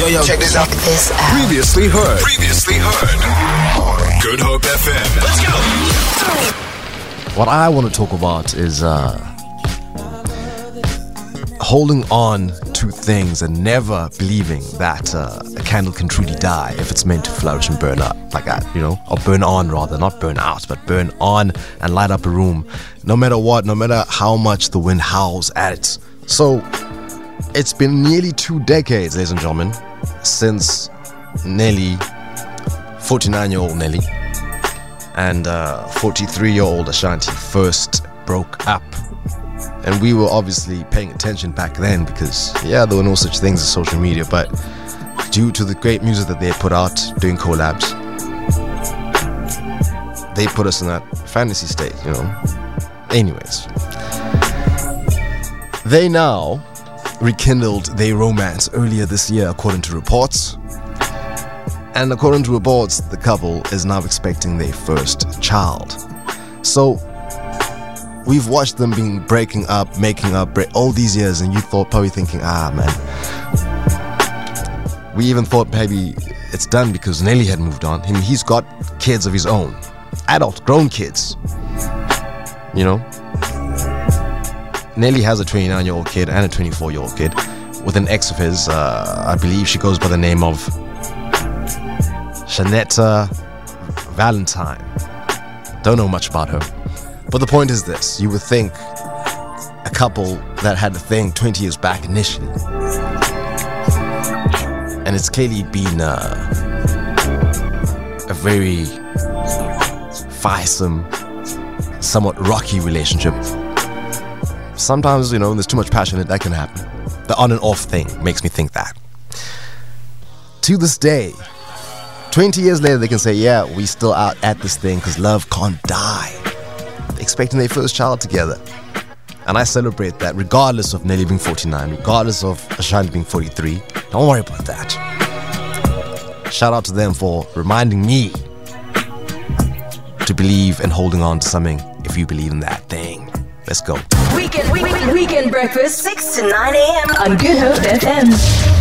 Yo, yo, check this out. This out. Previously heard. Previously heard. Good Hope FM. Let's go. What I want to talk about is uh, holding on to things and never believing that uh, a candle can truly die if it's meant to flourish and burn up like that, you know, or burn on rather, not burn out, but burn on and light up a room, no matter what, no matter how much the wind howls at it. So it's been nearly two decades, ladies and gentlemen, since Nelly, 49 year old Nelly, and uh, 43 year old Ashanti first broke up. And we were obviously paying attention back then because, yeah, there were no such things as social media, but due to the great music that they put out doing collabs, they put us in that fantasy state, you know. Anyways, they now rekindled their romance earlier this year, according to reports. And according to reports, the couple is now expecting their first child. So we've watched them being breaking up, making up, all these years, and you thought probably thinking, ah man. We even thought maybe it's done because Nelly had moved on. Mean, he's got kids of his own, adult, grown kids. You know, Nelly has a 29 year old kid and a 24 year old kid with an ex of his. Uh, I believe she goes by the name of Channetta Valentine. Don't know much about her. But the point is this you would think a couple that had a thing 20 years back initially. And it's clearly been uh, a very feisome, somewhat rocky relationship sometimes, you know, when there's too much passion, that can happen. The on and off thing makes me think that. To this day, 20 years later, they can say, yeah, we still out at this thing because love can't die. Expecting their first child together. And I celebrate that regardless of Nelly being 49, regardless of Ashanti being 43. Don't worry about that. Shout out to them for reminding me to believe and holding on to something if you believe in that thing. Let's go. Weekend, weekend, weekend breakfast, 6 to 9 a.m. on Good Hope FM.